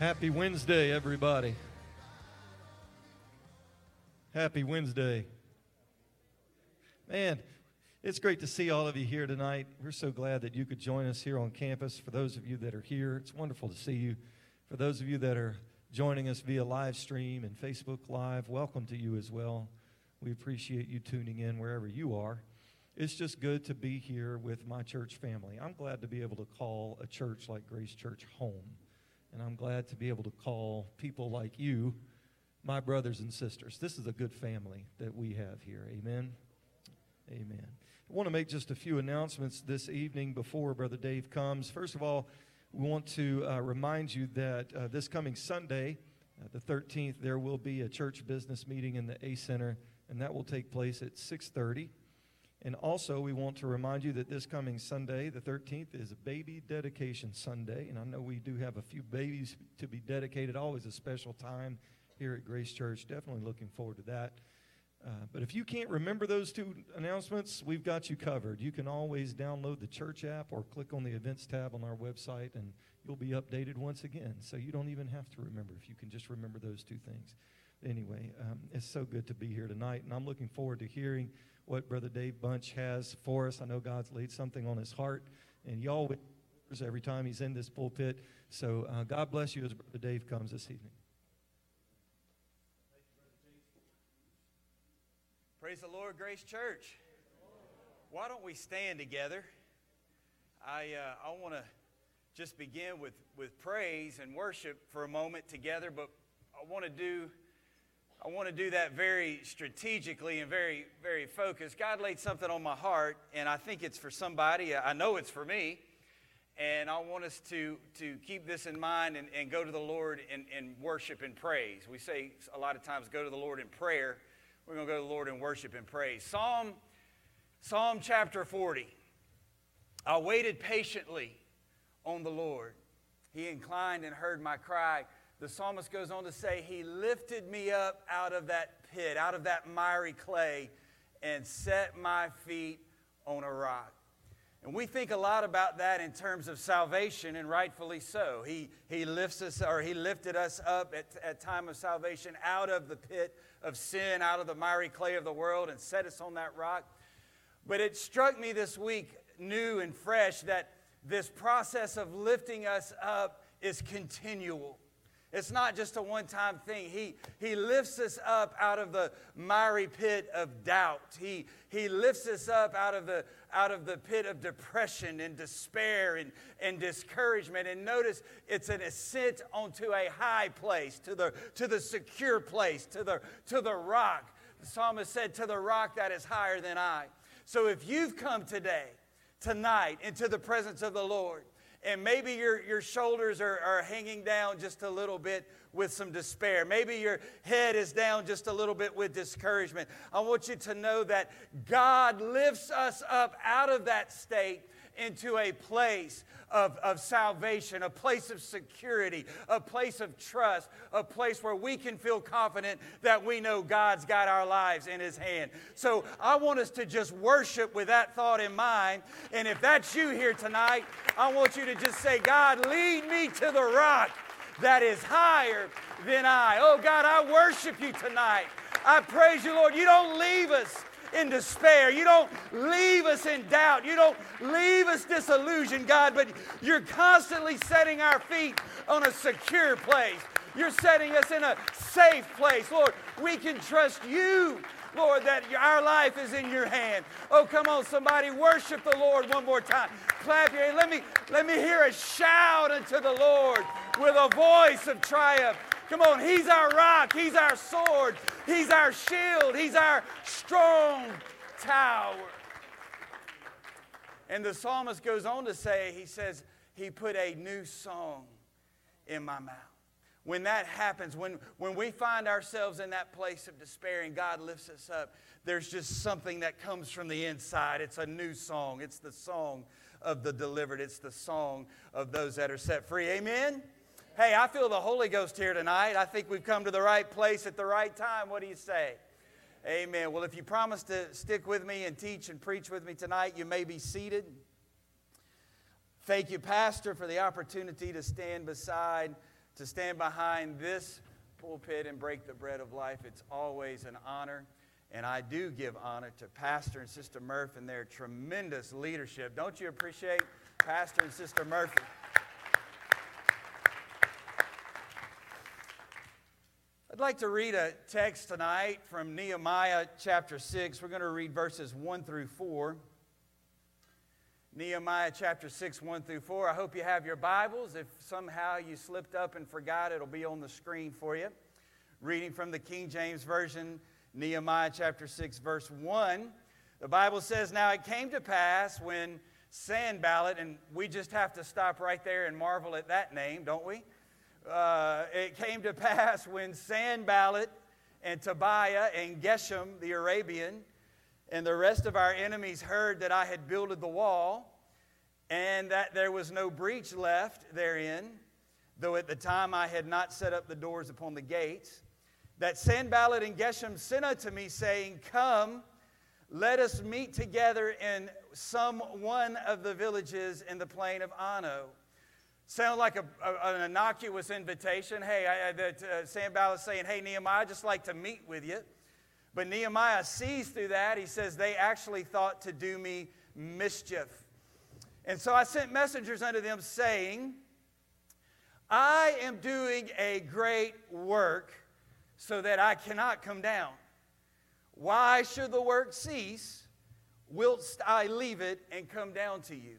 Happy Wednesday, everybody. Happy Wednesday. Man, it's great to see all of you here tonight. We're so glad that you could join us here on campus. For those of you that are here, it's wonderful to see you. For those of you that are joining us via live stream and Facebook Live, welcome to you as well. We appreciate you tuning in wherever you are. It's just good to be here with my church family. I'm glad to be able to call a church like Grace Church home. And I'm glad to be able to call people like you my brothers and sisters. This is a good family that we have here. Amen. Amen. I want to make just a few announcements this evening before Brother Dave comes. First of all, we want to uh, remind you that uh, this coming Sunday, uh, the 13th, there will be a church business meeting in the A Center, and that will take place at 6:30. And also, we want to remind you that this coming Sunday, the 13th, is a baby dedication Sunday. And I know we do have a few babies to be dedicated, always a special time here at Grace Church. Definitely looking forward to that. Uh, but if you can't remember those two announcements, we've got you covered. You can always download the church app or click on the events tab on our website, and you'll be updated once again. So you don't even have to remember if you can just remember those two things. Anyway, um, it's so good to be here tonight, and I'm looking forward to hearing what Brother Dave Bunch has for us. I know God's laid something on his heart, and y'all every time he's in this pulpit. So uh, God bless you as Brother Dave comes this evening. Praise the Lord, Grace Church. Why don't we stand together? I, uh, I want to just begin with, with praise and worship for a moment together, but I want to do I want to do that very strategically and very, very focused. God laid something on my heart, and I think it's for somebody. I know it's for me. And I want us to, to keep this in mind and, and go to the Lord in, in worship and praise. We say a lot of times go to the Lord in prayer. We're going to go to the Lord in worship and praise. Psalm, Psalm chapter 40. I waited patiently on the Lord. He inclined and heard my cry the psalmist goes on to say, He lifted me up out of that pit, out of that miry clay, and set my feet on a rock. And we think a lot about that in terms of salvation, and rightfully so. He, he lifts us, or he lifted us up at, at time of salvation out of the pit of sin, out of the miry clay of the world, and set us on that rock. But it struck me this week, new and fresh, that this process of lifting us up is continual. It's not just a one time thing. He, he lifts us up out of the miry pit of doubt. He, he lifts us up out of, the, out of the pit of depression and despair and, and discouragement. And notice it's an ascent onto a high place, to the, to the secure place, to the, to the rock. The psalmist said, To the rock that is higher than I. So if you've come today, tonight, into the presence of the Lord, and maybe your, your shoulders are, are hanging down just a little bit with some despair. Maybe your head is down just a little bit with discouragement. I want you to know that God lifts us up out of that state into a place of, of salvation, a place of security, a place of trust, a place where we can feel confident that we know God's got our lives in His hand. So I want us to just worship with that thought in mind. And if that's you here tonight, I want you to just say, God, lead me to the rock that is higher than I. Oh, God, I worship you tonight. I praise you, Lord. You don't leave us in despair. You don't leave us in doubt. You don't leave us disillusioned, God, but you're constantly setting our feet on a secure place. You're setting us in a safe place. Lord, we can trust you. Lord, that our life is in your hand. Oh, come on, somebody, worship the Lord one more time. Clap your hands. Let me, let me hear a shout unto the Lord with a voice of triumph. Come on, He's our rock, He's our sword, He's our shield, He's our strong tower. And the psalmist goes on to say, he says, He put a new song in my mouth. When that happens, when, when we find ourselves in that place of despair and God lifts us up, there's just something that comes from the inside. It's a new song. It's the song of the delivered, it's the song of those that are set free. Amen? Hey, I feel the Holy Ghost here tonight. I think we've come to the right place at the right time. What do you say? Amen. Well, if you promise to stick with me and teach and preach with me tonight, you may be seated. Thank you, Pastor, for the opportunity to stand beside to stand behind this pulpit and break the bread of life. It's always an honor. And I do give honor to Pastor and Sister Murphy and their tremendous leadership. Don't you appreciate Pastor and Sister Murphy? I'd like to read a text tonight from Nehemiah chapter 6. We're going to read verses 1 through 4. Nehemiah chapter 6, 1 through 4. I hope you have your Bibles. If somehow you slipped up and forgot, it'll be on the screen for you. Reading from the King James Version, Nehemiah chapter 6, verse 1. The Bible says, Now it came to pass when Sanballat, and we just have to stop right there and marvel at that name, don't we? Uh, it came to pass when Sanballat and Tobiah and Geshem the Arabian and the rest of our enemies heard that I had builded the wall and that there was no breach left therein, though at the time I had not set up the doors upon the gates, that Sanballat and Geshem sent unto me, saying, Come, let us meet together in some one of the villages in the plain of Ono. Sound like a, a, an innocuous invitation. Hey, I, that uh, Sanballat saying, Hey, Nehemiah, I'd just like to meet with you. But Nehemiah sees through that. He says, They actually thought to do me mischief. And so I sent messengers unto them saying, I am doing a great work so that I cannot come down. Why should the work cease whilst I leave it and come down to you?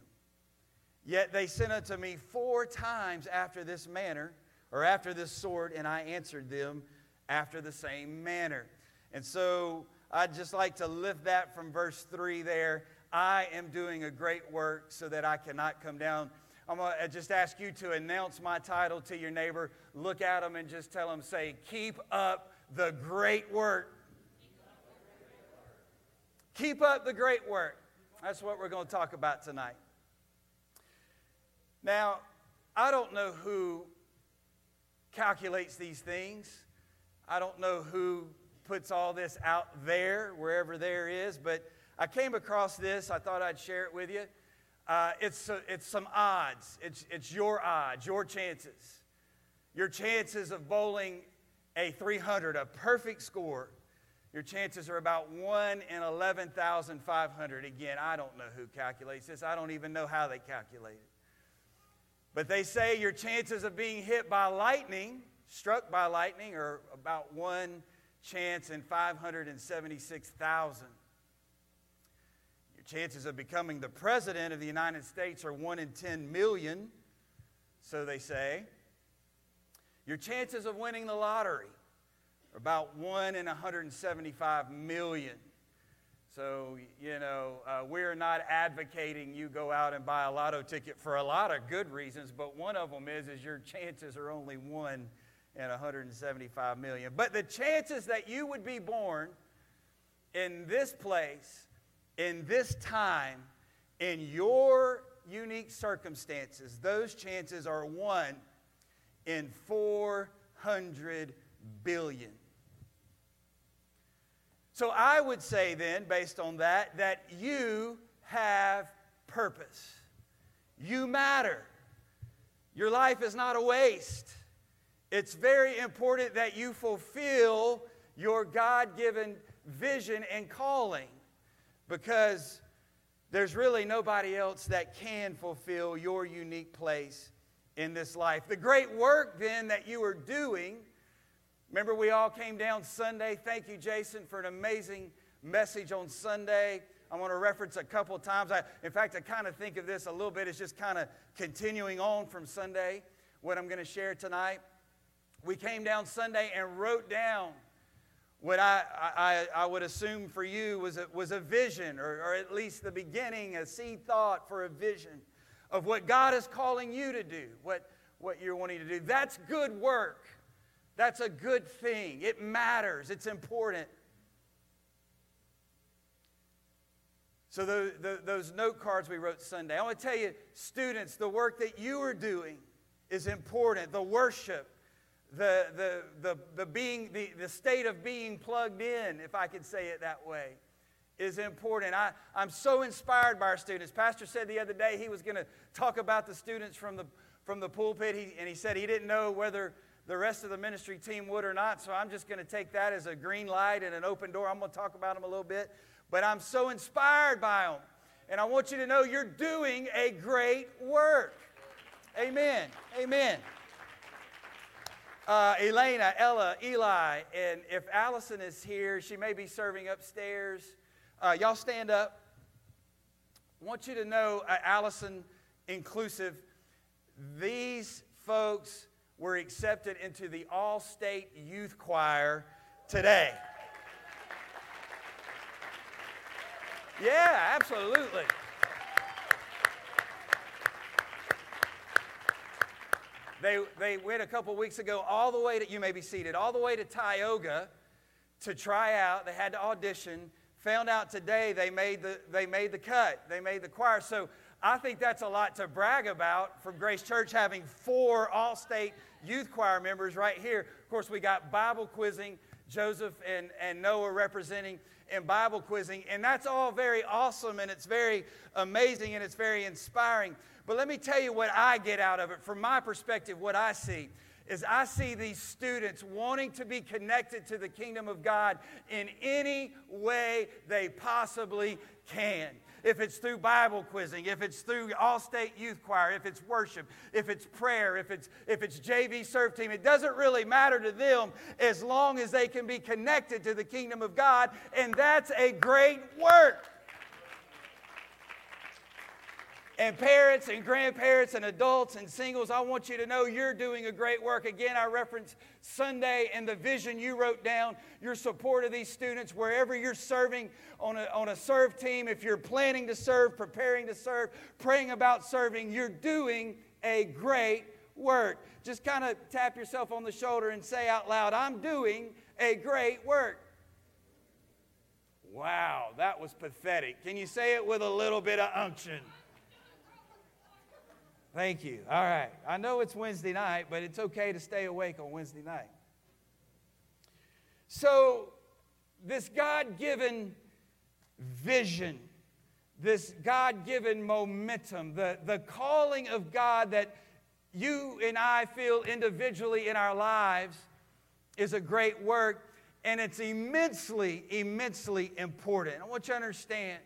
Yet they sent unto me four times after this manner, or after this sort, and I answered them after the same manner. And so I'd just like to lift that from verse 3 there. I am doing a great work so that I cannot come down. I'm going to just ask you to announce my title to your neighbor. Look at them and just tell them, say, Keep up the great work. Keep up the great work. That's what we're going to talk about tonight. Now, I don't know who calculates these things. I don't know who puts all this out there, wherever there is, but I came across this. I thought I'd share it with you. Uh, it's, uh, it's some odds. It's, it's your odds, your chances. Your chances of bowling a 300, a perfect score. Your chances are about 1 in 11,500. Again, I don't know who calculates this. I don't even know how they calculate it. But they say your chances of being hit by lightning, struck by lightning, are about 1 chance in 576,000. Your chances of becoming the president of the United States are 1 in 10 million, so they say. Your chances of winning the lottery are about 1 in 175 million. So, you know, uh, we're not advocating you go out and buy a lotto ticket for a lot of good reasons, but one of them is, is your chances are only 1 in 175 million. But the chances that you would be born in this place, in this time, in your unique circumstances, those chances are one in 400 billion. So I would say then, based on that, that you have purpose. You matter. Your life is not a waste. It's very important that you fulfill your God given vision and calling because there's really nobody else that can fulfill your unique place in this life. The great work then that you are doing, remember we all came down Sunday. Thank you, Jason, for an amazing message on Sunday. I want to reference a couple times. I, in fact, I kind of think of this a little bit as just kind of continuing on from Sunday, what I'm going to share tonight we came down Sunday and wrote down what I, I, I would assume for you was a, was a vision, or, or at least the beginning, a seed thought for a vision of what God is calling you to do, what, what you're wanting to do. That's good work. That's a good thing. It matters, it's important. So, the, the, those note cards we wrote Sunday, I want to tell you, students, the work that you are doing is important. The worship, the, the, the, the, being, the, the state of being plugged in, if I could say it that way, is important. I, I'm so inspired by our students. Pastor said the other day he was going to talk about the students from the from the pulpit, he, and he said he didn't know whether the rest of the ministry team would or not. So I'm just going to take that as a green light and an open door. I'm going to talk about them a little bit. But I'm so inspired by them. And I want you to know you're doing a great work. Amen. Amen. Uh, Elena, Ella, Eli, and if Allison is here, she may be serving upstairs. Uh, y'all stand up. I want you to know, uh, Allison inclusive, these folks were accepted into the All State Youth Choir today. Yeah, absolutely. They, they went a couple weeks ago all the way to, you may be seated, all the way to Tioga to try out. They had to audition. Found out today they made the, they made the cut. They made the choir. So I think that's a lot to brag about from Grace Church having four all state youth choir members right here. Of course, we got Bible quizzing, Joseph and, and Noah representing in Bible quizzing. And that's all very awesome and it's very amazing and it's very inspiring. But let me tell you what I get out of it. From my perspective, what I see is I see these students wanting to be connected to the kingdom of God in any way they possibly can if it's through Bible quizzing, if it's through All State Youth Choir, if it's worship, if it's prayer, if it's, if it's JV serve team, it doesn't really matter to them as long as they can be connected to the kingdom of God, and that's a great work. And parents and grandparents and adults and singles, I want you to know you're doing a great work. Again, I reference Sunday and the vision you wrote down, your support of these students, wherever you're serving on a, on a serve team, if you're planning to serve, preparing to serve, praying about serving, you're doing a great work. Just kind of tap yourself on the shoulder and say out loud, I'm doing a great work. Wow, that was pathetic. Can you say it with a little bit of unction? Thank you. All right. I know it's Wednesday night, but it's okay to stay awake on Wednesday night. So, this God given vision, this God given momentum, the, the calling of God that you and I feel individually in our lives is a great work, and it's immensely, immensely important. I want you to understand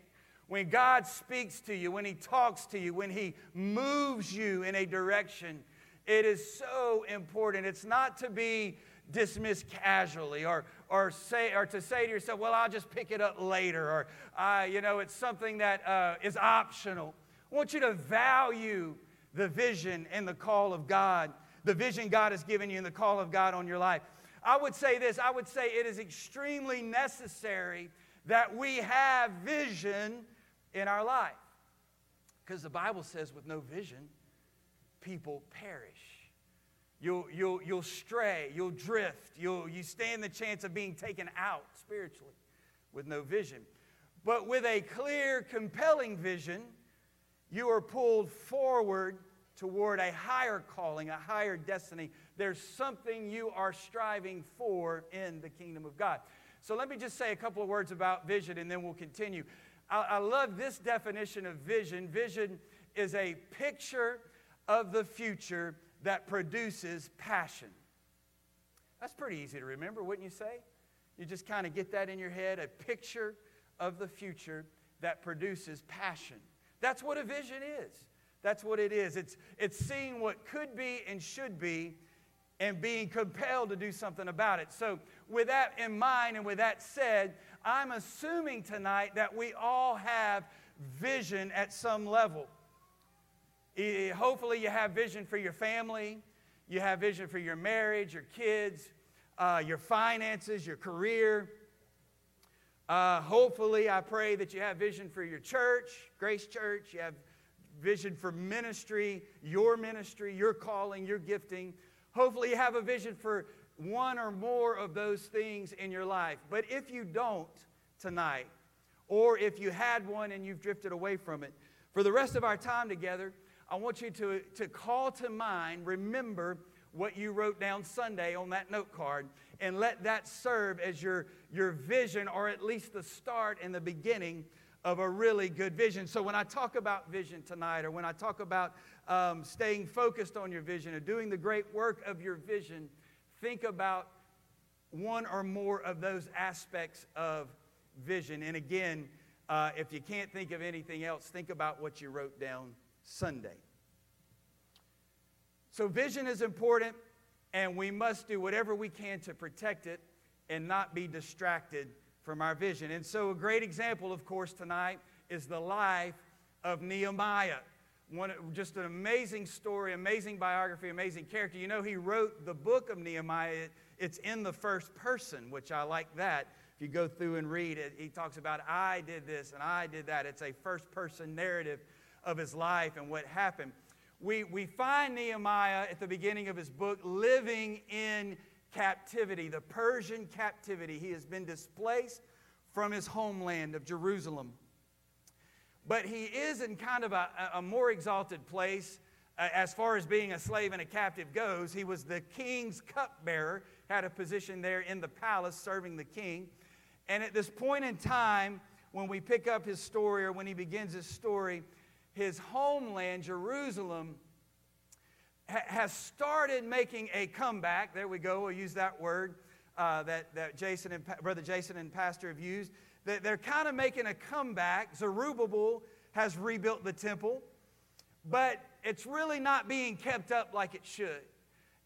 when God speaks to you, when He talks to you, when He moves you in a direction, it is so important. It's not to be dismissed casually or, or, say, or to say to yourself, well, I'll just pick it up later, or, uh, you know, it's something that uh, is optional. I want you to value the vision and the call of God, the vision God has given you and the call of God on your life. I would say this I would say it is extremely necessary that we have vision in our life. Because the Bible says, with no vision, people perish. You'll, you'll, you'll stray, you'll drift, you'll, you stand the chance of being taken out spiritually with no vision. But with a clear, compelling vision, you are pulled forward toward a higher calling, a higher destiny. There's something you are striving for in the kingdom of God. So let me just say a couple of words about vision and then we'll continue. I, I love this definition of vision. Vision is a picture of the future that produces passion. That's pretty easy to remember, wouldn't you say? You just kind of get that in your head a picture of the future that produces passion. That's what a vision is. That's what it is. It's, it's seeing what could be and should be and being compelled to do something about it. So, with that in mind and with that said, I'm assuming tonight that we all have vision at some level. Hopefully, you have vision for your family, you have vision for your marriage, your kids, uh, your finances, your career. Uh, hopefully, I pray that you have vision for your church, Grace Church. You have vision for ministry, your ministry, your calling, your gifting. Hopefully, you have a vision for one or more of those things in your life. But if you don't tonight, or if you had one and you've drifted away from it, for the rest of our time together, I want you to, to call to mind, remember what you wrote down Sunday on that note card, and let that serve as your, your vision, or at least the start and the beginning of a really good vision. So, when I talk about vision tonight, or when I talk about um, staying focused on your vision or doing the great work of your vision, think about one or more of those aspects of vision. And again, uh, if you can't think of anything else, think about what you wrote down Sunday. So, vision is important, and we must do whatever we can to protect it and not be distracted from our vision. And so, a great example, of course, tonight is the life of Nehemiah. One, just an amazing story, amazing biography, amazing character. You know, he wrote the book of Nehemiah. It's in the first person, which I like that. If you go through and read it, he talks about, I did this and I did that. It's a first person narrative of his life and what happened. We, we find Nehemiah at the beginning of his book living in captivity, the Persian captivity. He has been displaced from his homeland of Jerusalem. But he is in kind of a, a more exalted place uh, as far as being a slave and a captive goes. He was the king's cupbearer, had a position there in the palace serving the king. And at this point in time, when we pick up his story or when he begins his story, his homeland, Jerusalem, has started making a comeback. There we go, we'll use that word uh, that, that Jason and Brother Jason and Pastor have used. They're kind of making a comeback. Zerubbabel has rebuilt the temple, but it's really not being kept up like it should.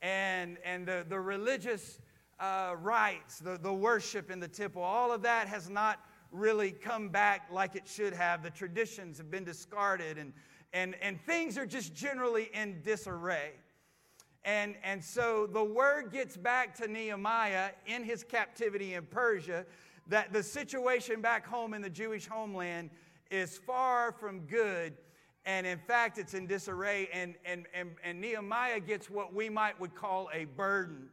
And, and the, the religious uh, rites, the, the worship in the temple, all of that has not really come back like it should have. The traditions have been discarded, and, and, and things are just generally in disarray. And, and so the word gets back to Nehemiah in his captivity in Persia that the situation back home in the Jewish homeland is far from good. And in fact, it's in disarray. And, and, and, and Nehemiah gets what we might would call a burden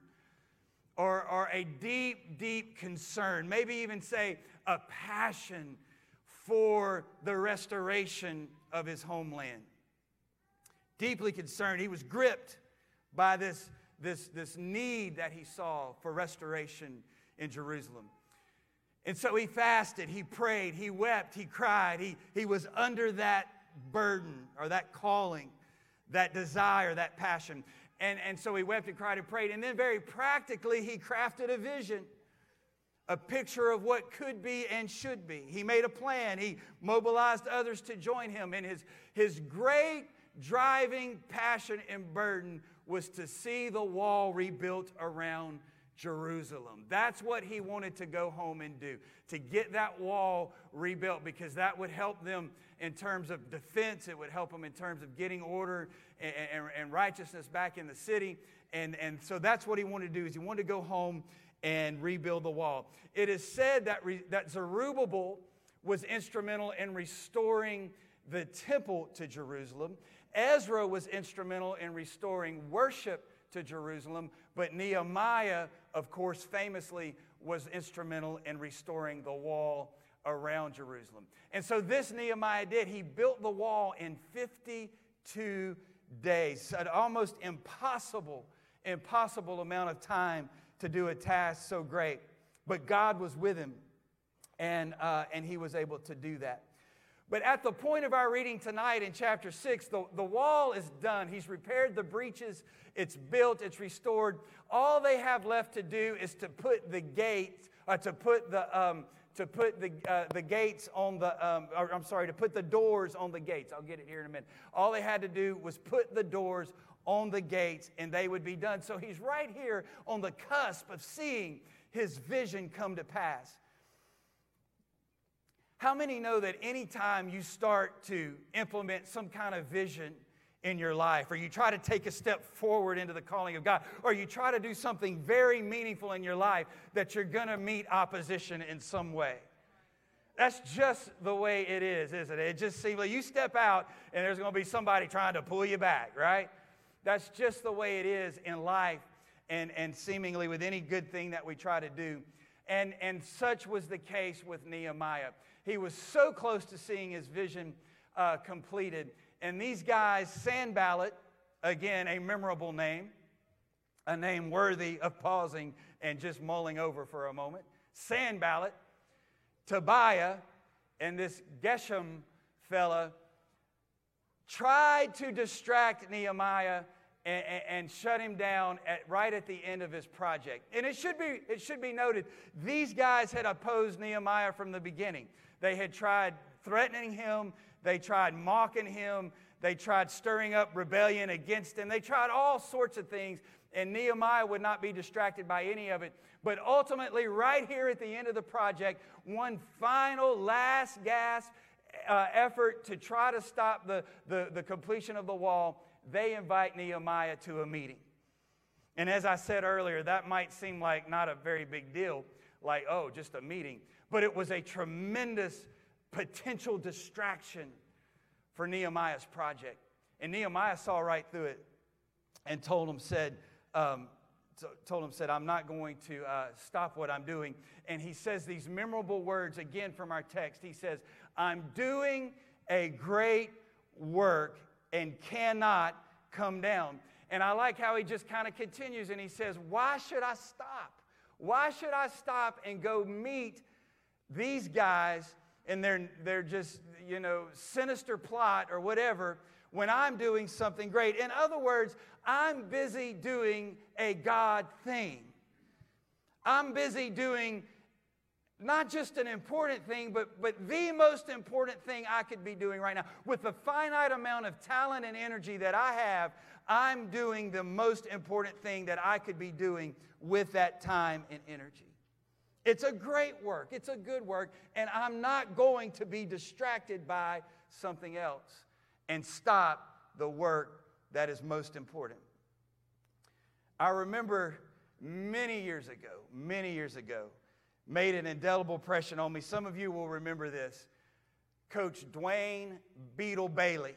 or, or a deep, deep concern. Maybe even say a passion for the restoration of his homeland. Deeply concerned. He was gripped by this, this, this need that he saw for restoration in Jerusalem. And so he fasted, he prayed, he wept, he cried. He, he was under that burden or that calling, that desire, that passion. And, and so he wept and cried and prayed. And then, very practically, he crafted a vision a picture of what could be and should be. He made a plan. He mobilized others to join him. And his, his great driving passion and burden was to see the wall rebuilt around Jerusalem. That's what he wanted to go home and do, to get that wall rebuilt, because that would help them in terms of defense. It would help them in terms of getting order and, and, and righteousness back in the city. And, and so that's what he wanted to do, is he wanted to go home and rebuild the wall. It is said that, re, that Zerubbabel was instrumental in restoring the temple to Jerusalem. Ezra was instrumental in restoring worship to Jerusalem, but Nehemiah, of course, famously was instrumental in restoring the wall around Jerusalem. And so this Nehemiah did. He built the wall in 52 days, an almost impossible, impossible amount of time to do a task so great. But God was with him, and, uh, and he was able to do that. But at the point of our reading tonight in chapter 6, the, the wall is done. He's repaired the breaches, it's built, it's restored. All they have left to do is to put the gates, uh, to put the, um, to put the, uh, the gates on the, um, or, I'm sorry, to put the doors on the gates. I'll get it here in a minute. All they had to do was put the doors on the gates and they would be done. So he's right here on the cusp of seeing his vision come to pass. How many know that anytime you start to implement some kind of vision in your life, or you try to take a step forward into the calling of God, or you try to do something very meaningful in your life, that you're going to meet opposition in some way? That's just the way it is, isn't it? It just seems like you step out and there's going to be somebody trying to pull you back, right? That's just the way it is in life and, and seemingly with any good thing that we try to do. And, and such was the case with Nehemiah. He was so close to seeing his vision uh, completed. And these guys, Sanballat, again, a memorable name, a name worthy of pausing and just mulling over for a moment. Sanballat, Tobiah, and this Geshem fella tried to distract Nehemiah and, and, and, shut him down at, right at the end of his project. And it should, be, it should be noted, these guys had opposed Nehemiah from the beginning. They had tried threatening him, they tried mocking him, they tried stirring up rebellion against him, they tried all sorts of things, and Nehemiah would not be distracted by any of it. But ultimately, right here at the end of the project, one final last gasp uh, effort to try to stop the, the, the completion of the wall, they invite Nehemiah to a meeting. And as I said earlier, that might seem like not a very big deal, like, oh, just a meeting. But it was a tremendous potential distraction for Nehemiah's project. And Nehemiah saw right through it and told him, said, um, told him, said, I'm not going to uh, stop what I'm doing. And he says these memorable words again from our text. He says, I'm doing a great work and cannot come down. And I like how he just kind of continues and he says, Why should I stop? Why should I stop and go meet these guys and their, their just, you know, sinister plot or whatever when I'm doing something great? In other words, I'm busy doing a God thing. I'm busy doing not just an important thing, but, but the most important thing I could be doing right now. With the finite amount of talent and energy that I have, I'm doing the most important thing that I could be doing with that time and energy. It's a great work, it's a good work, and I'm not going to be distracted by something else and stop the work that is most important. I remember many years ago, many years ago, made an indelible impression on me. Some of you will remember this. Coach Dwayne Beetle Bailey.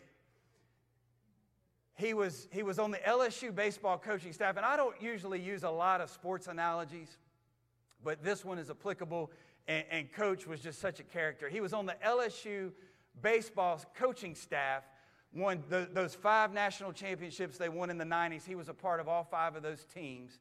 He was, he was on the LSU baseball coaching staff, and I don't usually use a lot of sports analogies, but this one is applicable, and, and Coach was just such a character. He was on the LSU baseball coaching staff, won the, those five national championships they won in the 90s. He was a part of all five of those teams.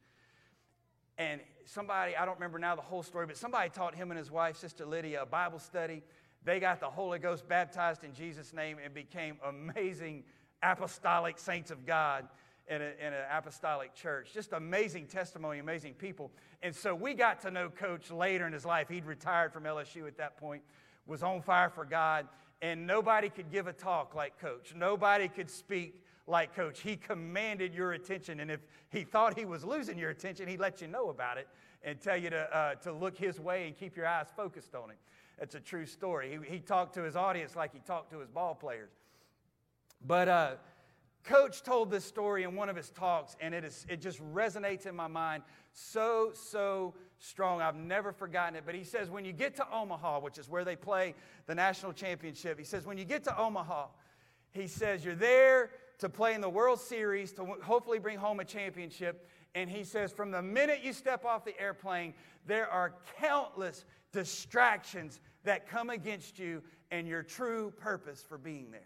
And somebody, I don't remember now the whole story, but somebody taught him and his wife, Sister Lydia, a Bible study. They got the Holy Ghost baptized in Jesus' name and became amazing apostolic saints of God in, a, in an apostolic church. Just amazing testimony, amazing people. And so we got to know Coach later in his life. He'd retired from LSU at that point, was on fire for God, and nobody could give a talk like Coach. Nobody could speak like Coach. He commanded your attention, and if he thought he was losing your attention, he'd let you know about it and tell you to, uh, to look his way and keep your eyes focused on him. That's a true story. He, he talked to his audience like he talked to his ball players. But uh, Coach told this story in one of his talks, and it, is, it just resonates in my mind so, so strong. I've never forgotten it. But he says, when you get to Omaha, which is where they play the national championship, he says, when you get to Omaha, he says, you're there, to play in the World Series to hopefully bring home a championship. And he says, from the minute you step off the airplane, there are countless distractions that come against you and your true purpose for being there.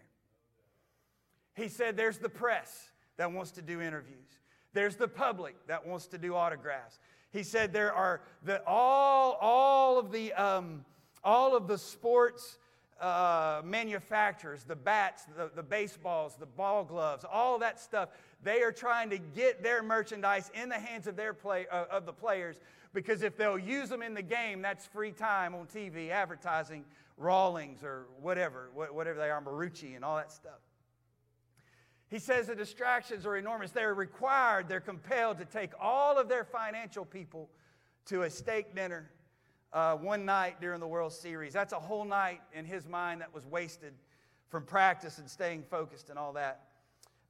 He said, there's the press that wants to do interviews, there's the public that wants to do autographs. He said, there are the, all, all, of the, um, all of the sports uh, manufacturers, the bats, the, the baseballs, the ball gloves, all that stuff, they are trying to get their merchandise in the hands of, their play, uh, of the players because if they'll use them in the game, that's free time on TV, advertising Rawlings or whatever, whatever they are, Marucci and all that stuff. He says the distractions are enormous. They're required, they're compelled to take all of their financial people to a steak dinner uh, one night during the World Series. That's a whole night in his mind that was wasted from practice and staying focused and all that.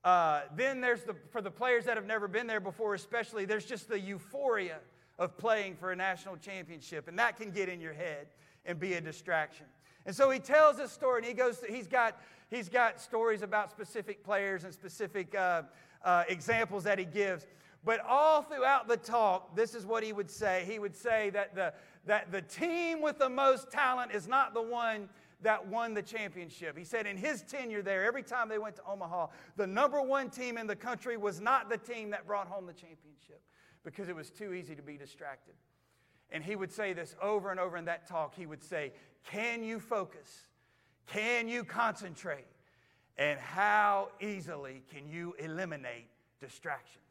Uh, then there's the, for the players that have never been there before, especially, there's just the euphoria of playing for a national championship, and that can get in your head and be a distraction. And so he tells this story, and he goes, he's got, he's got stories about specific players and specific uh, uh, examples that he gives. But all throughout the talk, this is what he would say. He would say that the, that the team with the most talent is not the one that won the championship. He said in his tenure there, every time they went to Omaha, the number one team in the country was not the team that brought home the championship because it was too easy to be distracted. And he would say this over and over in that talk. He would say, Can you focus? Can you concentrate? And how easily can you eliminate distractions?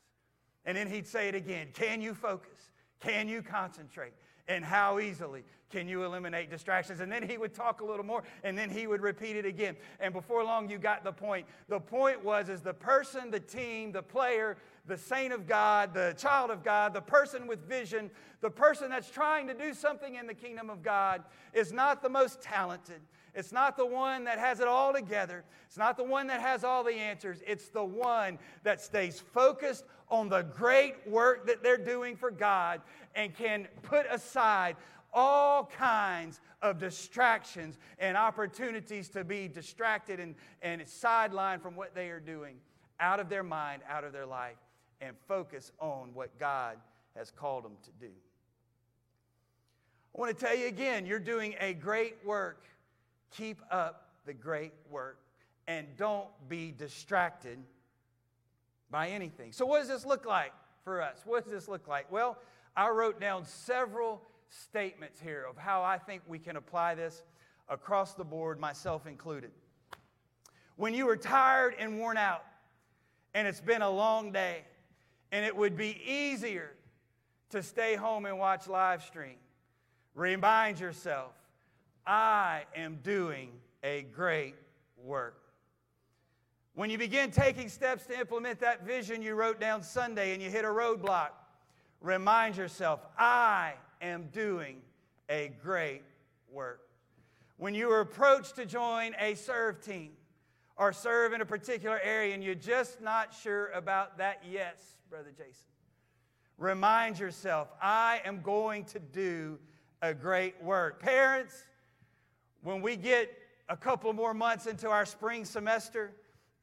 And then he'd say it again Can you focus? Can you concentrate? And how easily can you eliminate distractions? And then he would talk a little more, and then he would repeat it again. And before long, you got the point. The point was is the person, the team, the player, the saint of God, the child of God, the person with vision, the person that's trying to do something in the kingdom of God is not the most talented. It's not the one that has it all together. It's not the one that has all the answers. It's the one that stays focused on the great work that they're doing for God and can put aside all kinds of distractions and opportunities to be distracted and, and sidelined from what they are doing out of their mind, out of their life, and focus on what God has called them to do. I want to tell you again, you're doing a great work Keep up the great work and don't be distracted by anything. So, what does this look like for us? What does this look like? Well, I wrote down several statements here of how I think we can apply this across the board, myself included. When you are tired and worn out, and it's been a long day, and it would be easier to stay home and watch live stream, remind yourself I am doing a great work. When you begin taking steps to implement that vision you wrote down Sunday and you hit a roadblock, remind yourself, I am doing a great work. When you are approached to join a serve team or serve in a particular area and you're just not sure about that, yes, Brother Jason, remind yourself, I am going to do a great work. Parents, when we get a couple more months into our spring semester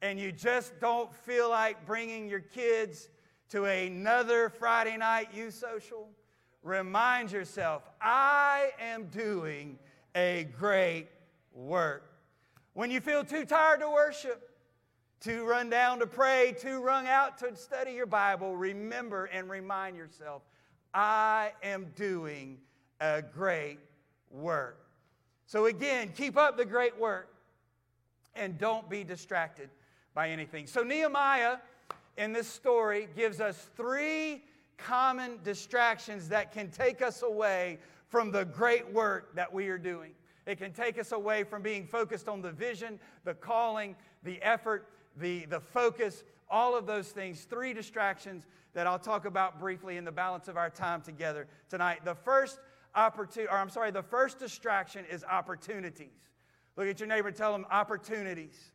and you just don't feel like bringing your kids to another Friday night youth social, remind yourself, I am doing a great work. When you feel too tired to worship, too run down to pray, too run out to study your Bible, remember and remind yourself, I am doing a great work. So, again, keep up the great work and don't be distracted by anything. So, Nehemiah in this story gives us three common distractions that can take us away from the great work that we are doing. It can take us away from being focused on the vision, the calling, the effort, the, the focus, all of those things. Three distractions that I'll talk about briefly in the balance of our time together tonight. The first opportunity, or I'm sorry, the first distraction is opportunities. Look at your neighbor tell them opportunities.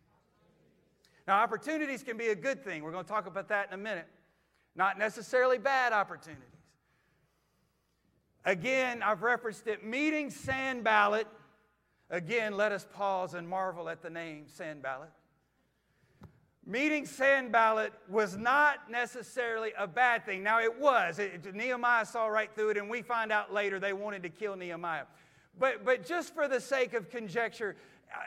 Now, opportunities can be a good thing. We're going to talk about that in a minute. Not necessarily bad opportunities. Again, I've referenced it. Meeting Sanballat. Again, let us pause and marvel at the name Sanballat. Meeting Sanballat was not necessarily a bad thing. Now, it was. It, Nehemiah saw right through it, and we find out later they wanted to kill Nehemiah. But, but just for the sake of conjecture,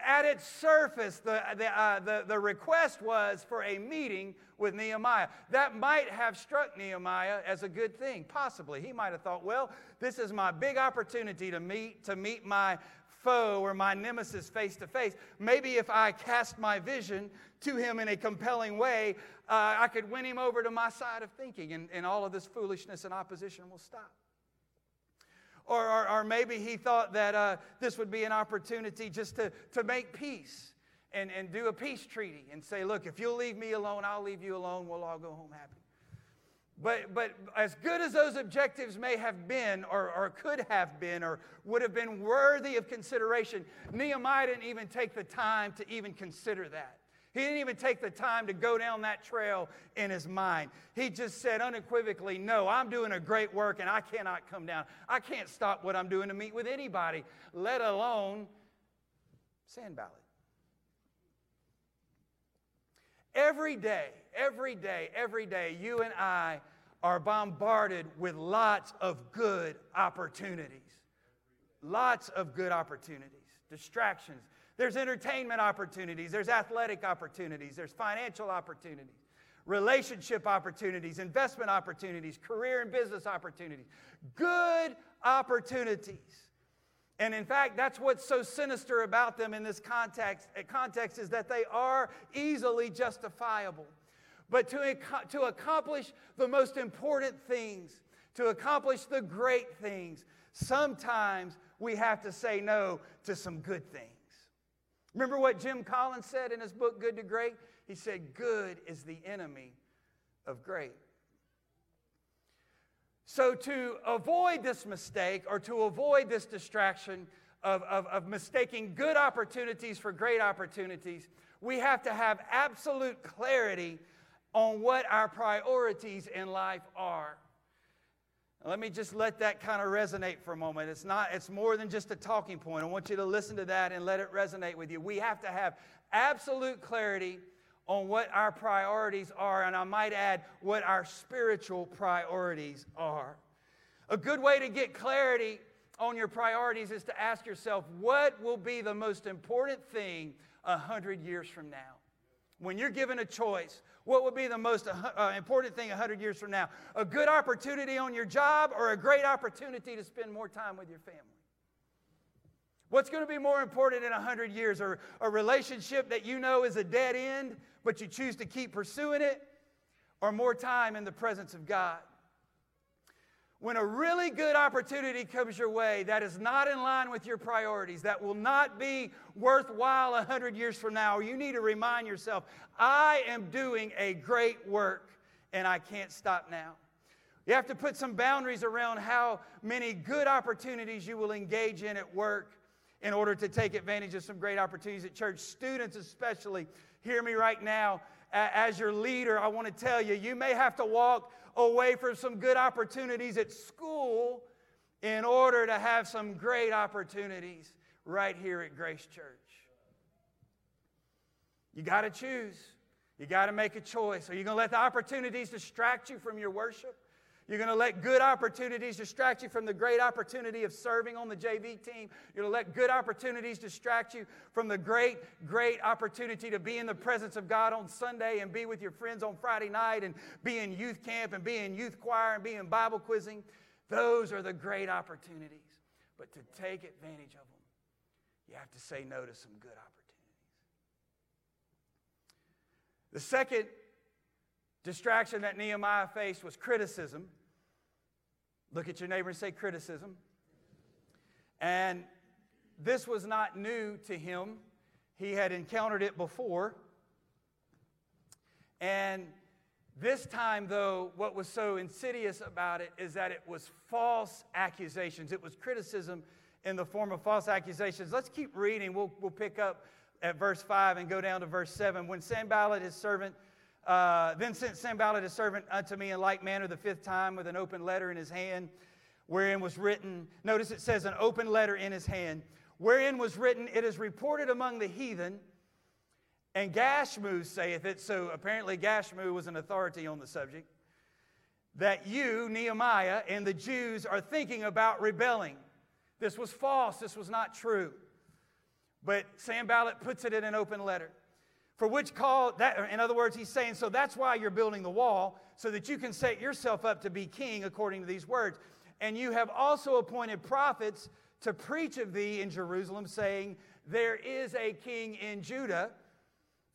at its surface, the, the, uh, the, the request was for a meeting with Nehemiah. That might have struck Nehemiah as a good thing, possibly. He might have thought, well, this is my big opportunity to meet, to meet my foe or my nemesis face to face. Maybe if I cast my vision to him in a compelling way, uh, I could win him over to my side of thinking, and, and all of this foolishness and opposition will stop. Or, or, or maybe he thought that uh, this would be an opportunity just to, to make peace and, and do a peace treaty and say, look, if you'll leave me alone, I'll leave you alone. We'll all go home happy. But, but as good as those objectives may have been, or, or could have been, or would have been worthy of consideration, Nehemiah didn't even take the time to even consider that. He didn't even take the time to go down that trail in his mind. He just said unequivocally, No, I'm doing a great work and I cannot come down. I can't stop what I'm doing to meet with anybody, let alone Sanballat. Every day, every day, every day, you and I are bombarded with lots of good opportunities. Lots of good opportunities, distractions. There's entertainment opportunities, there's athletic opportunities, there's financial opportunities, relationship opportunities, investment opportunities, career and business opportunities. Good opportunities. And in fact, that's what's so sinister about them in this context, uh, context is that they are easily justifiable. But to, to accomplish the most important things, to accomplish the great things, sometimes we have to say no to some good things. Remember what Jim Collins said in his book, Good to Great? He said, Good is the enemy of great. So, to avoid this mistake or to avoid this distraction of, of, of, mistaking good opportunities for great opportunities, we have to have absolute clarity on what our priorities in life are. Let me just let that kind of resonate for a moment. It's not it's more than just a talking point. I want you to listen to that and let it resonate with you. We have to have absolute clarity on what our priorities are, and I might add, what our spiritual priorities are. A good way to get clarity on your priorities is to ask yourself, what will be the most important thing a hundred years from now? When you're given a choice, what would be the most uh, important thing 100 years from now? A good opportunity on your job or a great opportunity to spend more time with your family? What's going to be more important in 100 years? Or a relationship that you know is a dead end, but you choose to keep pursuing it? Or more time in the presence of God? When a really good opportunity comes your way that is not in line with your priorities, that will not be worthwhile 100 years from now, you need to remind yourself, I am doing a great work and I can't stop now. You have to put some boundaries around how many good opportunities you will engage in at work in order to take advantage of some great opportunities at church. Students, especially, hear me right now. As your leader, I want to tell you, you may have to walk away from some good opportunities at school in order to have some great opportunities right here at Grace Church. You got to choose. You got to make a choice. Are you going to let the opportunities distract you from your worship? You're going to let good opportunities distract you from the great opportunity of serving on the JV team. You're going to let good opportunities distract you from the great, great opportunity to be in the presence of God on Sunday and be with your friends on Friday night and be in youth camp and be in youth choir and be in Bible quizzing. Those are the great opportunities. But to take advantage of them, you have to say no to some good opportunities. The second distraction that Nehemiah faced was criticism. Look at your neighbor and say criticism. And this was not new to him, he had encountered it before. And this time, though, what was so insidious about it is that it was false accusations. It was criticism in the form of false accusations. Let's keep reading. We'll, we'll pick up at verse 5 and go down to verse 7. When Sanballat, his servant, uh, then sent Sanballat his servant unto me in like manner the fifth time with an open letter in his hand, wherein was written, notice it says an open letter in his hand, wherein was written, It is reported among the heathen, and Gashmu saith it, so apparently Gashmu was an authority on the subject, that you, Nehemiah, and the Jews are thinking about rebelling. This was false, this was not true. But Sanballat puts it in an open letter. For which call that, in other words, he's saying, so that's why you're building the wall, so that you can set yourself up to be king according to these words. And you have also appointed prophets to preach of thee in Jerusalem, saying, There is a king in Judah,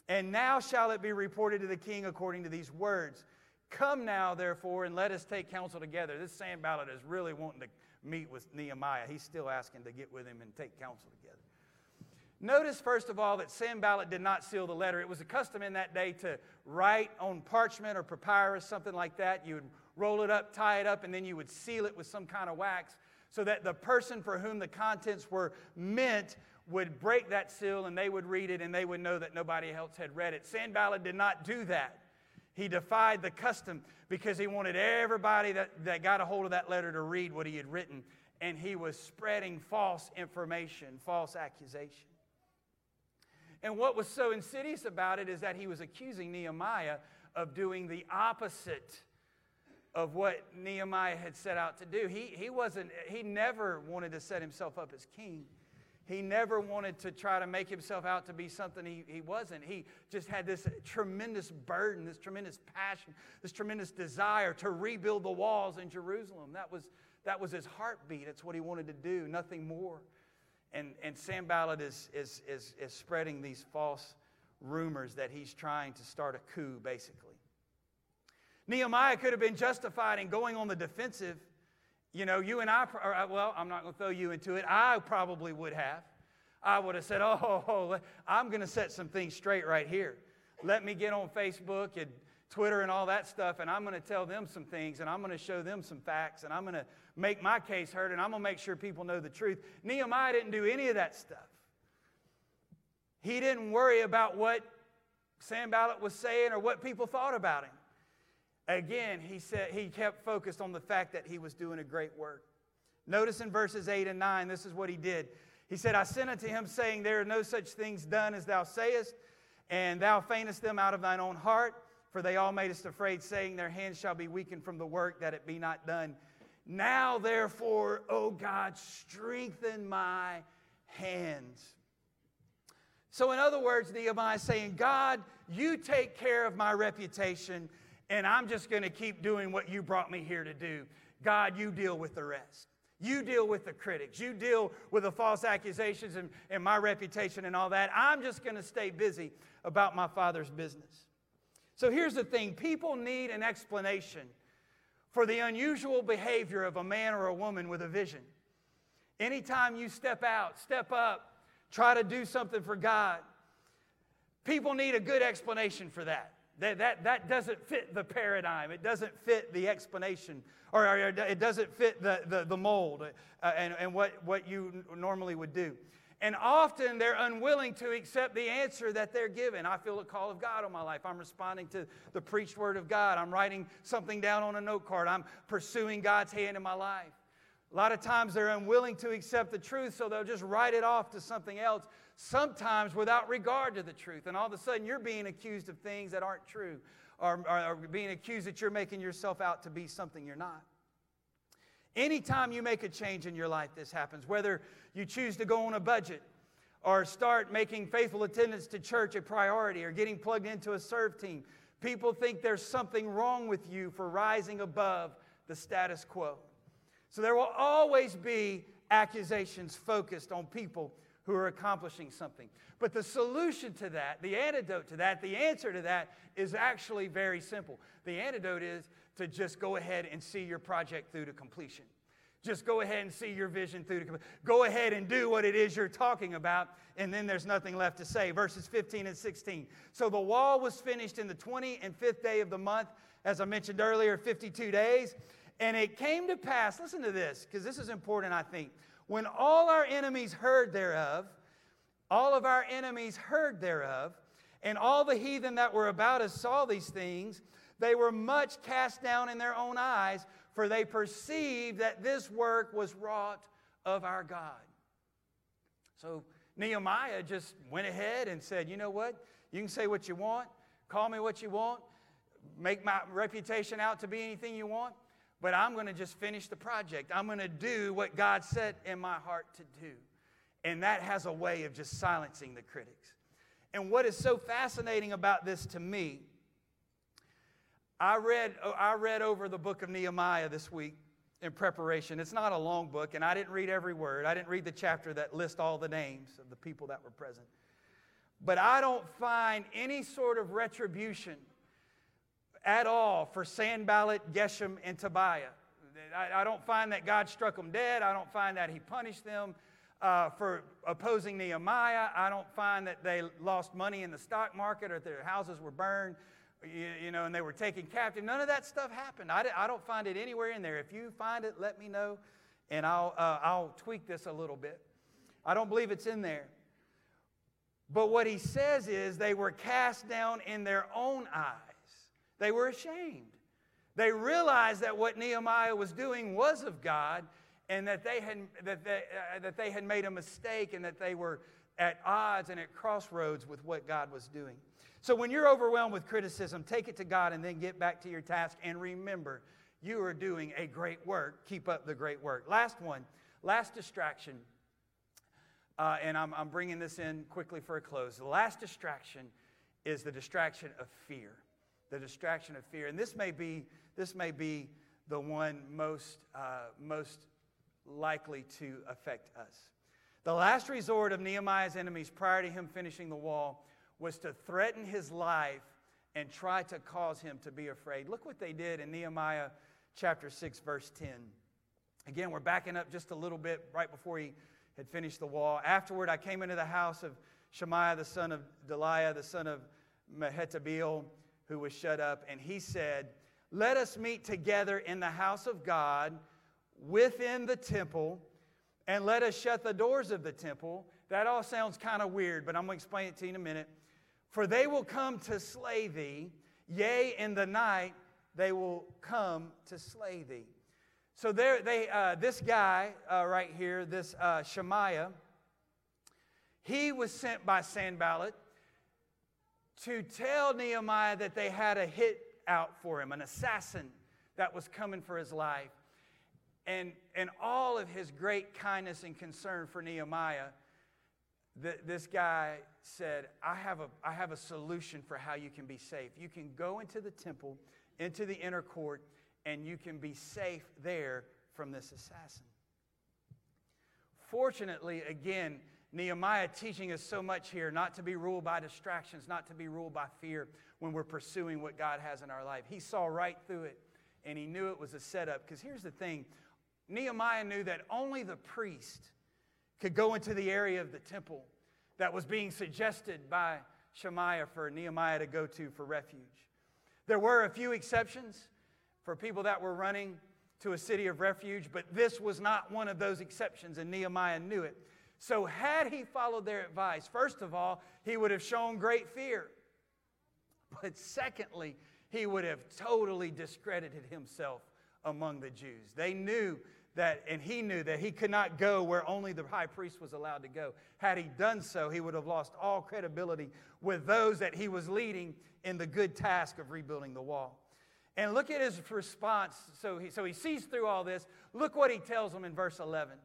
and now shall it be reported to the king according to these words. Come now, therefore, and let us take counsel together. This Sanballat is really wanting to meet with Nehemiah. He's still asking to get with him and take counsel together. Notice, first of all, that Sanballat did not seal the letter. It was a custom in that day to write on parchment or papyrus, something like that. You would roll it up, tie it up, and then you would seal it with some kind of wax so that the person for whom the contents were meant would break that seal and they would read it and they would know that nobody else had read it. Sanballat did not do that. He defied the custom because he wanted everybody that, that got a hold of that letter to read what he had written. And he was spreading false information, false accusation. And what was so insidious about it is that he was accusing Nehemiah of doing the opposite of what Nehemiah had set out to do. He, he wasn't, he never wanted to set himself up as king. He never wanted to try to make himself out to be something he, he wasn't. He just had this tremendous burden, this tremendous passion, this tremendous desire to rebuild the walls in Jerusalem. That was, that was his heartbeat. That's what he wanted to do, nothing more. And, and Sanballat is, is, is, is spreading these false rumors that he's trying to start a coup, basically. Nehemiah could have been justified in going on the defensive you know, you and I, uh, well, I'm not going to throw you into it. I probably would have. I would have said, oh, I'm going to set some things straight right here. Let me get on Facebook and Twitter and all that stuff, and I'm going to tell them some things, and I'm going to show them some facts, and I'm going to make my case heard, and I'm going to make sure people know the truth. Nehemiah didn't do any of that stuff. He didn't worry about what Sanballat was saying or what people thought about him. Again, he said he kept focused on the fact that he was doing a great work. Notice in verses 8 and 9, this is what he did. He said, I sent unto him, saying, There are no such things done as thou sayest, and thou feignest them out of thine own heart, for they all made us afraid, saying, Their hands shall be weakened from the work, that it be not done. Now, therefore, O God, strengthen my hands. So, in other words, Nehemiah is saying, God, you take care of my reputation and I'm just going to keep doing what you brought me here to do. God, you deal with the rest. You deal with the critics. You deal with the false accusations and, and my reputation and all that. I'm just going to stay busy about my Father's business. So here's the thing people need an explanation for the unusual behavior of a man or a woman with a vision. Anytime you step out, step up, try to do something for God, people need a good explanation for that. That, that, that doesn't fit the paradigm. It doesn't fit the explanation, or, or it doesn't fit the, the, the mold uh, and, and what, what you normally would do. And often they're unwilling to accept the answer that they're given. I feel a call of God on my life. I'm responding to the preached word of God. I'm writing something down on a note card. I'm pursuing God's hand in my life. A lot of times they're unwilling to accept the truth, so they'll just write it off to something else sometimes without regard to the truth. And all of a sudden, you're being accused of things that aren't true, or, or, or being accused that you're making yourself out to be something you're not. Anytime you make a change in your life, this happens. Whether you choose to go on a budget, or start making faithful attendance to church a priority, or getting plugged into a serve team, people think there's something wrong with you for rising above the status quo. So there will always be accusations focused on people who are accomplishing something. But the solution to that, the antidote to that, the answer to that is actually very simple. The antidote is to just go ahead and see your project through to completion. Just go ahead and see your vision through to completion. Go ahead and do what it is you're talking about, and then there's nothing left to say. Verses 15 and 16. So the wall was finished in the 20 and 5th day of the month, as I mentioned earlier, 52 days. And it came to pass, listen to this, because this is important, I think. When all our enemies heard thereof, all of our enemies heard thereof, and all the heathen that were about us saw these things, they were much cast down in their own eyes, for they perceived that this work was wrought of our God. So Nehemiah just went ahead and said, You know what? You can say what you want, call me what you want, make my reputation out to be anything you want but I'm going to just finish the project. I'm going to do what God set in my heart to do. And that has a way of just silencing the critics. And what is so fascinating about this to me, I read, I read over the book of Nehemiah this week in preparation. It's not a long book, and I didn't read every word. I didn't read the chapter that lists all the names of the people that were present. But I don't find any sort of retribution at all for Sanballat, Geshem, and Tobiah. I, I, don't find that God struck them dead. I don't find that He punished them uh, for opposing Nehemiah. I don't find that they lost money in the stock market or their houses were burned, you, know, and they were taken captive. None of that stuff happened. I, I, don't find it anywhere in there. If you find it, let me know, and I'll, uh, I'll tweak this a little bit. I don't believe it's in there. But what he says is they were cast down in their own eyes. They were ashamed. They realized that what Nehemiah was doing was of God and that they had, that they, uh, that they had made a mistake and that they were at odds and at crossroads with what God was doing. So when you're overwhelmed with criticism, take it to God and then get back to your task and remember you are doing a great work. Keep up the great work. Last one, last distraction. uh, and I'm, I'm bringing this in quickly for a close. The last distraction is the distraction of fear. The distraction of fear. And this may be, this may be the one most, uh, most likely to affect us. The last resort of Nehemiah's enemies prior to him finishing the wall was to threaten his life and try to cause him to be afraid. Look what they did in Nehemiah chapter 6, verse 10. Again, we're backing up just a little bit right before he had finished the wall. Afterward, I came into the house of Shemaiah, the son of Delaiah, the son of Mehetabeel, who was shut up, and he said, Let us meet together in the house of God within the temple, and let us shut the doors of the temple. That all sounds kind of weird, but I'm going to explain it to you in a minute. For they will come to slay thee, yea, in the night they will come to slay thee. So there, they, uh, this guy uh, right here, this uh, Shemaiah, he was sent by Sanballat to tell Nehemiah that they had a hit out for him, an assassin that was coming for his life. And, and all of his great kindness and concern for Nehemiah, the, this guy said, I have, a, I have a solution for how you can be safe. You can go into the temple, into the inner court, and you can be safe there from this assassin. Fortunately, again, Nehemiah teaching us so much here not to be ruled by distractions, not to be ruled by fear when we're pursuing what God has in our life. He saw right through it and he knew it was a setup. Because here's the thing Nehemiah knew that only the priest could go into the area of the temple that was being suggested by Shemaiah for Nehemiah to go to for refuge. There were a few exceptions for people that were running to a city of refuge, but this was not one of those exceptions, and Nehemiah knew it. So, had he followed their advice, first of all, he would have shown great fear. But secondly, he would have totally discredited himself among the Jews. They knew that, and he knew that he could not go where only the high priest was allowed to go. Had he done so, he would have lost all credibility with those that he was leading in the good task of rebuilding the wall. And look at his response. So he, so he sees through all this. Look what he tells them in verse 11.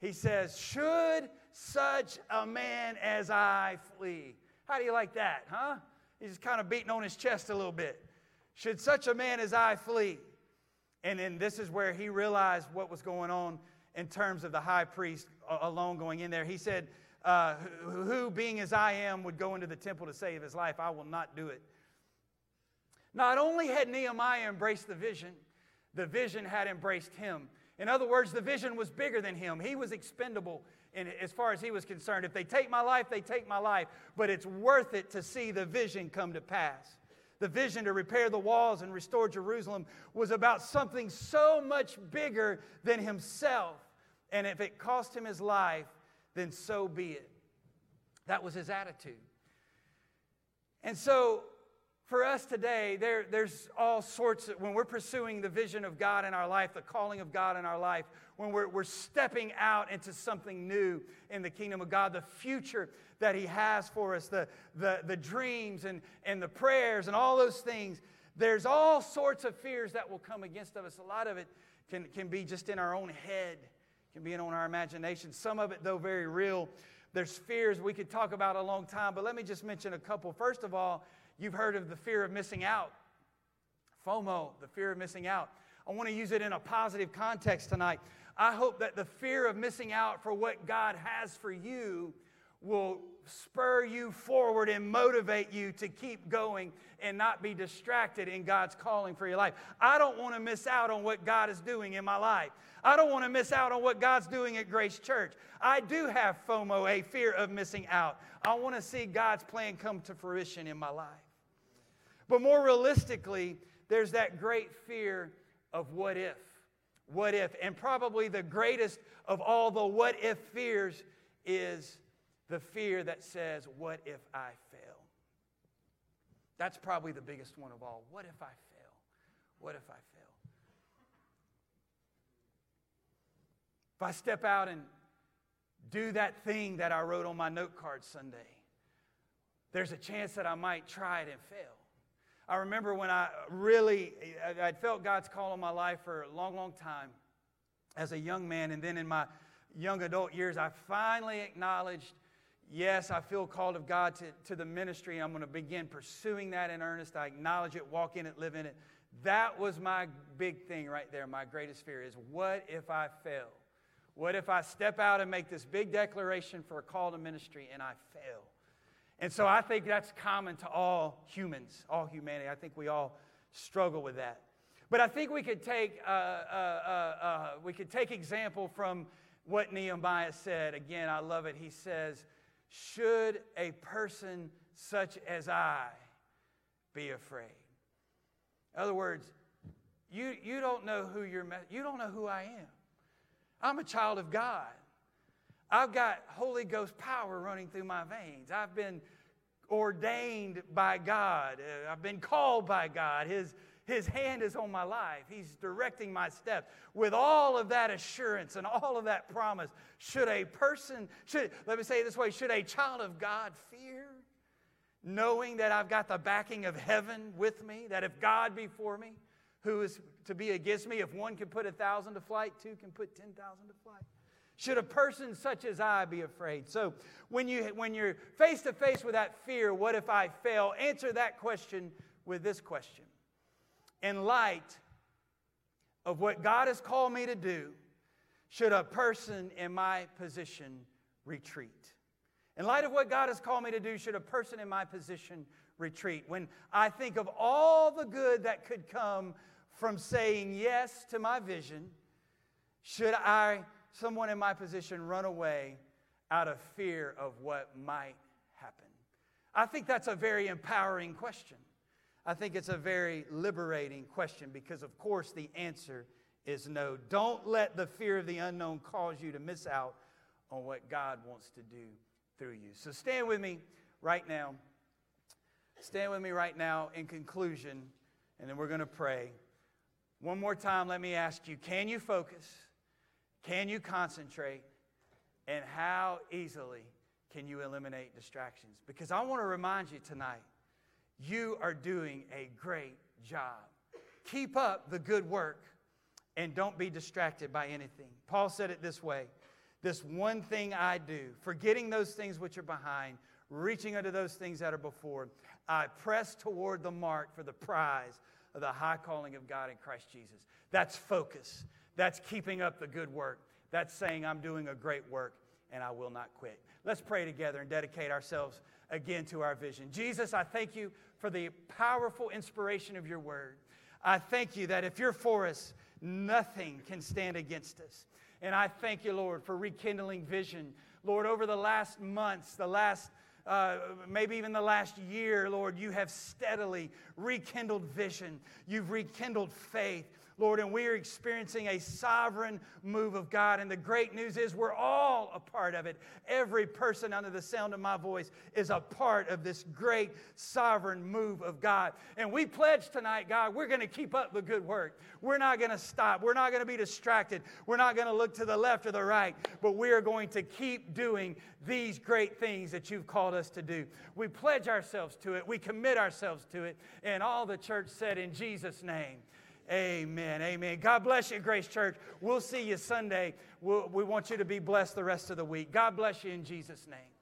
He says, Should such a man as I flee? How do you like that, huh? He's kind of beating on his chest a little bit. Should such a man as I flee? And then this is where he realized what was going on in terms of the high priest alone going in there. He said, uh, who, who, being as I am, would go into the temple to save his life? I will not do it. Not only had Nehemiah embraced the vision, the vision had embraced him. In other words, the vision was bigger than him. He was expendable in, as far as he was concerned. If they take my life, they take my life. But it's worth it to see the vision come to pass. The vision to repair the walls and restore Jerusalem was about something so much bigger than himself. And if it cost him his life, then so be it. That was his attitude. And so, for us today, there, there's all sorts of, when we're pursuing the vision of God in our life, the calling of God in our life, when we're, we're stepping out into something new in the kingdom of God, the future that He has for us, the, the, the dreams and, and the prayers and all those things. There's all sorts of fears that will come against us. A lot of it can, can be just in our own head, can be in on our imagination. Some of it, though, very real. There's fears we could talk about a long time, but let me just mention a couple. First of all, you've heard of the fear of missing out. FOMO, the fear of missing out. I want to use it in a positive context tonight. I hope that the fear of missing out for what God has for you will spur you forward and motivate you to keep going and not be distracted in God's calling for your life. I don't want to miss out on what God is doing in my life. I don't want to miss out on what God's doing at Grace Church. I do have FOMO, a fear of missing out. I want to see God's plan come to fruition in my life. But more realistically, there's that great fear of what if. What if? And probably the greatest of all the what if fears is the fear that says, What if I fail? That's probably the biggest one of all. What if I fail? What if I fail? If I step out and do that thing that I wrote on my note card Sunday, there's a chance that I might try it and fail. I remember when I really, I'd felt God's call on my life for a long, long time as a young man, and then in my young adult years, I finally acknowledged yes, I feel called of God to, to the ministry. I'm going to begin pursuing that in earnest. I acknowledge it, walk in it, live in it. That was my big thing right there. My greatest fear is what if I fail? What if I step out and make this big declaration for a call to ministry and I fail? And so I think that's common to all humans, all humanity. I think we all struggle with that. But I think we could take, uh, uh, uh, uh, we could take example from what Nehemiah said. Again, I love it. He says, Should a person such as I be afraid? In other words, you, you don't know who you're, you don't know who I am. I'm a child of God. I've got Holy Ghost power running through my veins. I've been ordained by God. Uh, I've been called by God. His, his hand is on my life. He's directing my steps. With all of that assurance and all of that promise, should a person, should, let me say it this way, should a child of God fear? Knowing that I've got the backing of heaven with me, that if God be for me, who is to be against me? If one can put a thousand to flight, two can put 10,000 to flight. Should a person such as I be afraid? So, when, you, when you're face to face with that fear, what if I fail? Answer that question with this question. In light of what God has called me to do, should a person in my position retreat? In light of what God has called me to do, should a person in my position retreat? When I think of all the good that could come from saying yes to my vision, should I someone in my position run away out of fear of what might happen? I think that's a very empowering question. I think it's a very liberating question because, of course, the answer is no. Don't let the fear of the unknown cause you to miss out on what God wants to do through you. So stand with me right now. Stand with me right now in conclusion, and then we're going to pray. One more time, let me ask you can you focus? Can you concentrate? And how easily can you eliminate distractions? Because I want to remind you tonight, you are doing a great job. Keep up the good work and don't be distracted by anything. Paul said it this way This one thing I do, forgetting those things which are behind, reaching unto those things that are before, I press toward the mark for the prize of the high calling of God in Christ Jesus. That's focus. That's keeping up the good work. That's saying, I'm doing a great work and I will not quit. Let's pray together and dedicate ourselves again to our vision. Jesus, I thank you for the powerful inspiration of your word. I thank you that if you're for us, nothing can stand against us. And I thank you, Lord, for rekindling vision. Lord, over the last months, the last uh, maybe even the last year, Lord, you have steadily rekindled vision. You've rekindled faith. Lord, and we are experiencing a sovereign move of God. And the great news is we're all a part of it. Every person under the sound of my voice is a part of this great sovereign move of God. And we pledge tonight, God, we're going to keep up the good work. We're not going to stop. We're not going to be distracted. We're not going to look to the left or the right, but we are going to keep doing these great things that you've called us to do. We pledge ourselves to it. We commit ourselves to it. And all the church said in Jesus' name. Amen. Amen. God bless you, Grace Church. We'll see you Sunday. We'll, we want you to be blessed the rest of the week. God bless you in Jesus' name.